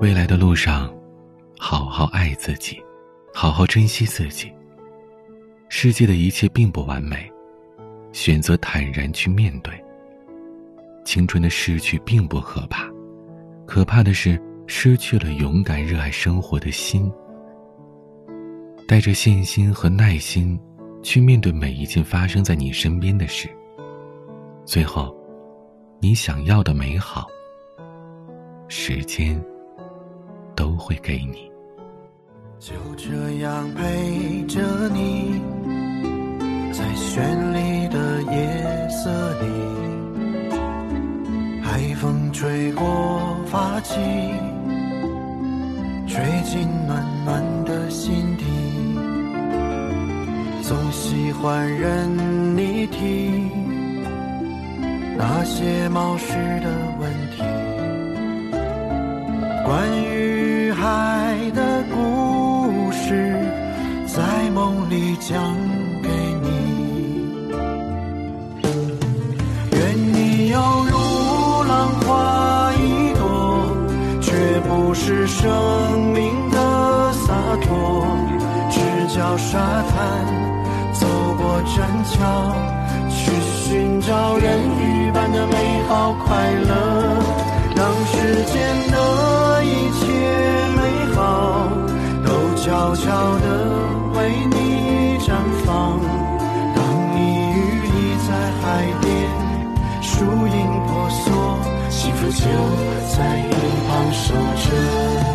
未来的路上，好好爱自己，好好珍惜自己。世界的一切并不完美，选择坦然去面对。青春的逝去并不可怕，可怕的是失去了勇敢热爱生活的心。带着信心和耐心，去面对每一件发生在你身边的事。最后，你想要的美好，时间会给你。就这样陪着你，在绚丽的夜色里，海风吹过发髻，吹进暖暖的心底。总喜欢任你提那些冒失的问题，关于海的故事，在梦里讲给你。愿你有如浪花一朵，却不是生命的洒脱，赤脚沙滩。走过栈桥，去寻找人鱼般的美好快好的为你绽放。当你与你在海边，树影婆娑，幸福就在一旁守着。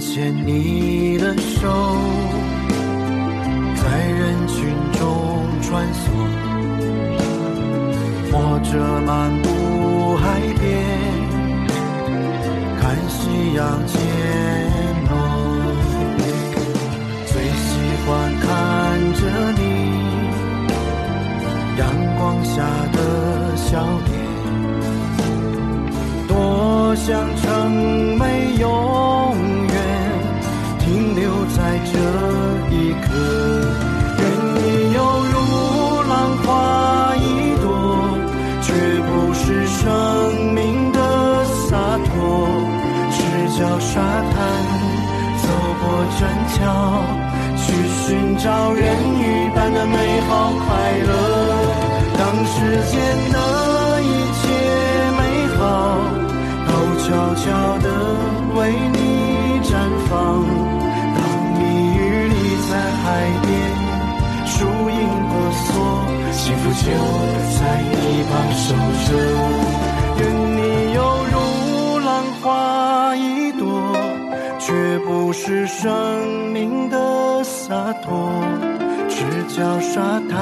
牵你的手，在人群中穿梭，或者漫步海边，看夕阳渐落。最喜欢看着你阳光下的笑脸，多想成为小沙滩，走过栈桥，去寻找人鱼般的美好快乐。当世间的一切美好，都悄悄地为你绽放。当你与你在海边，树影婆娑，幸福就在你旁守着。愿你有却不是生命的洒脱。赤脚沙滩，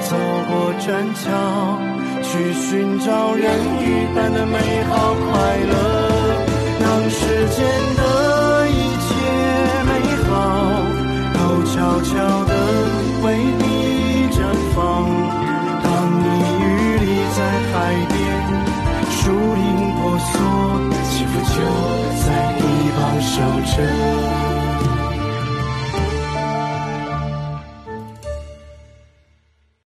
走过栈桥，去寻找人一般的美好快乐，让时间的就这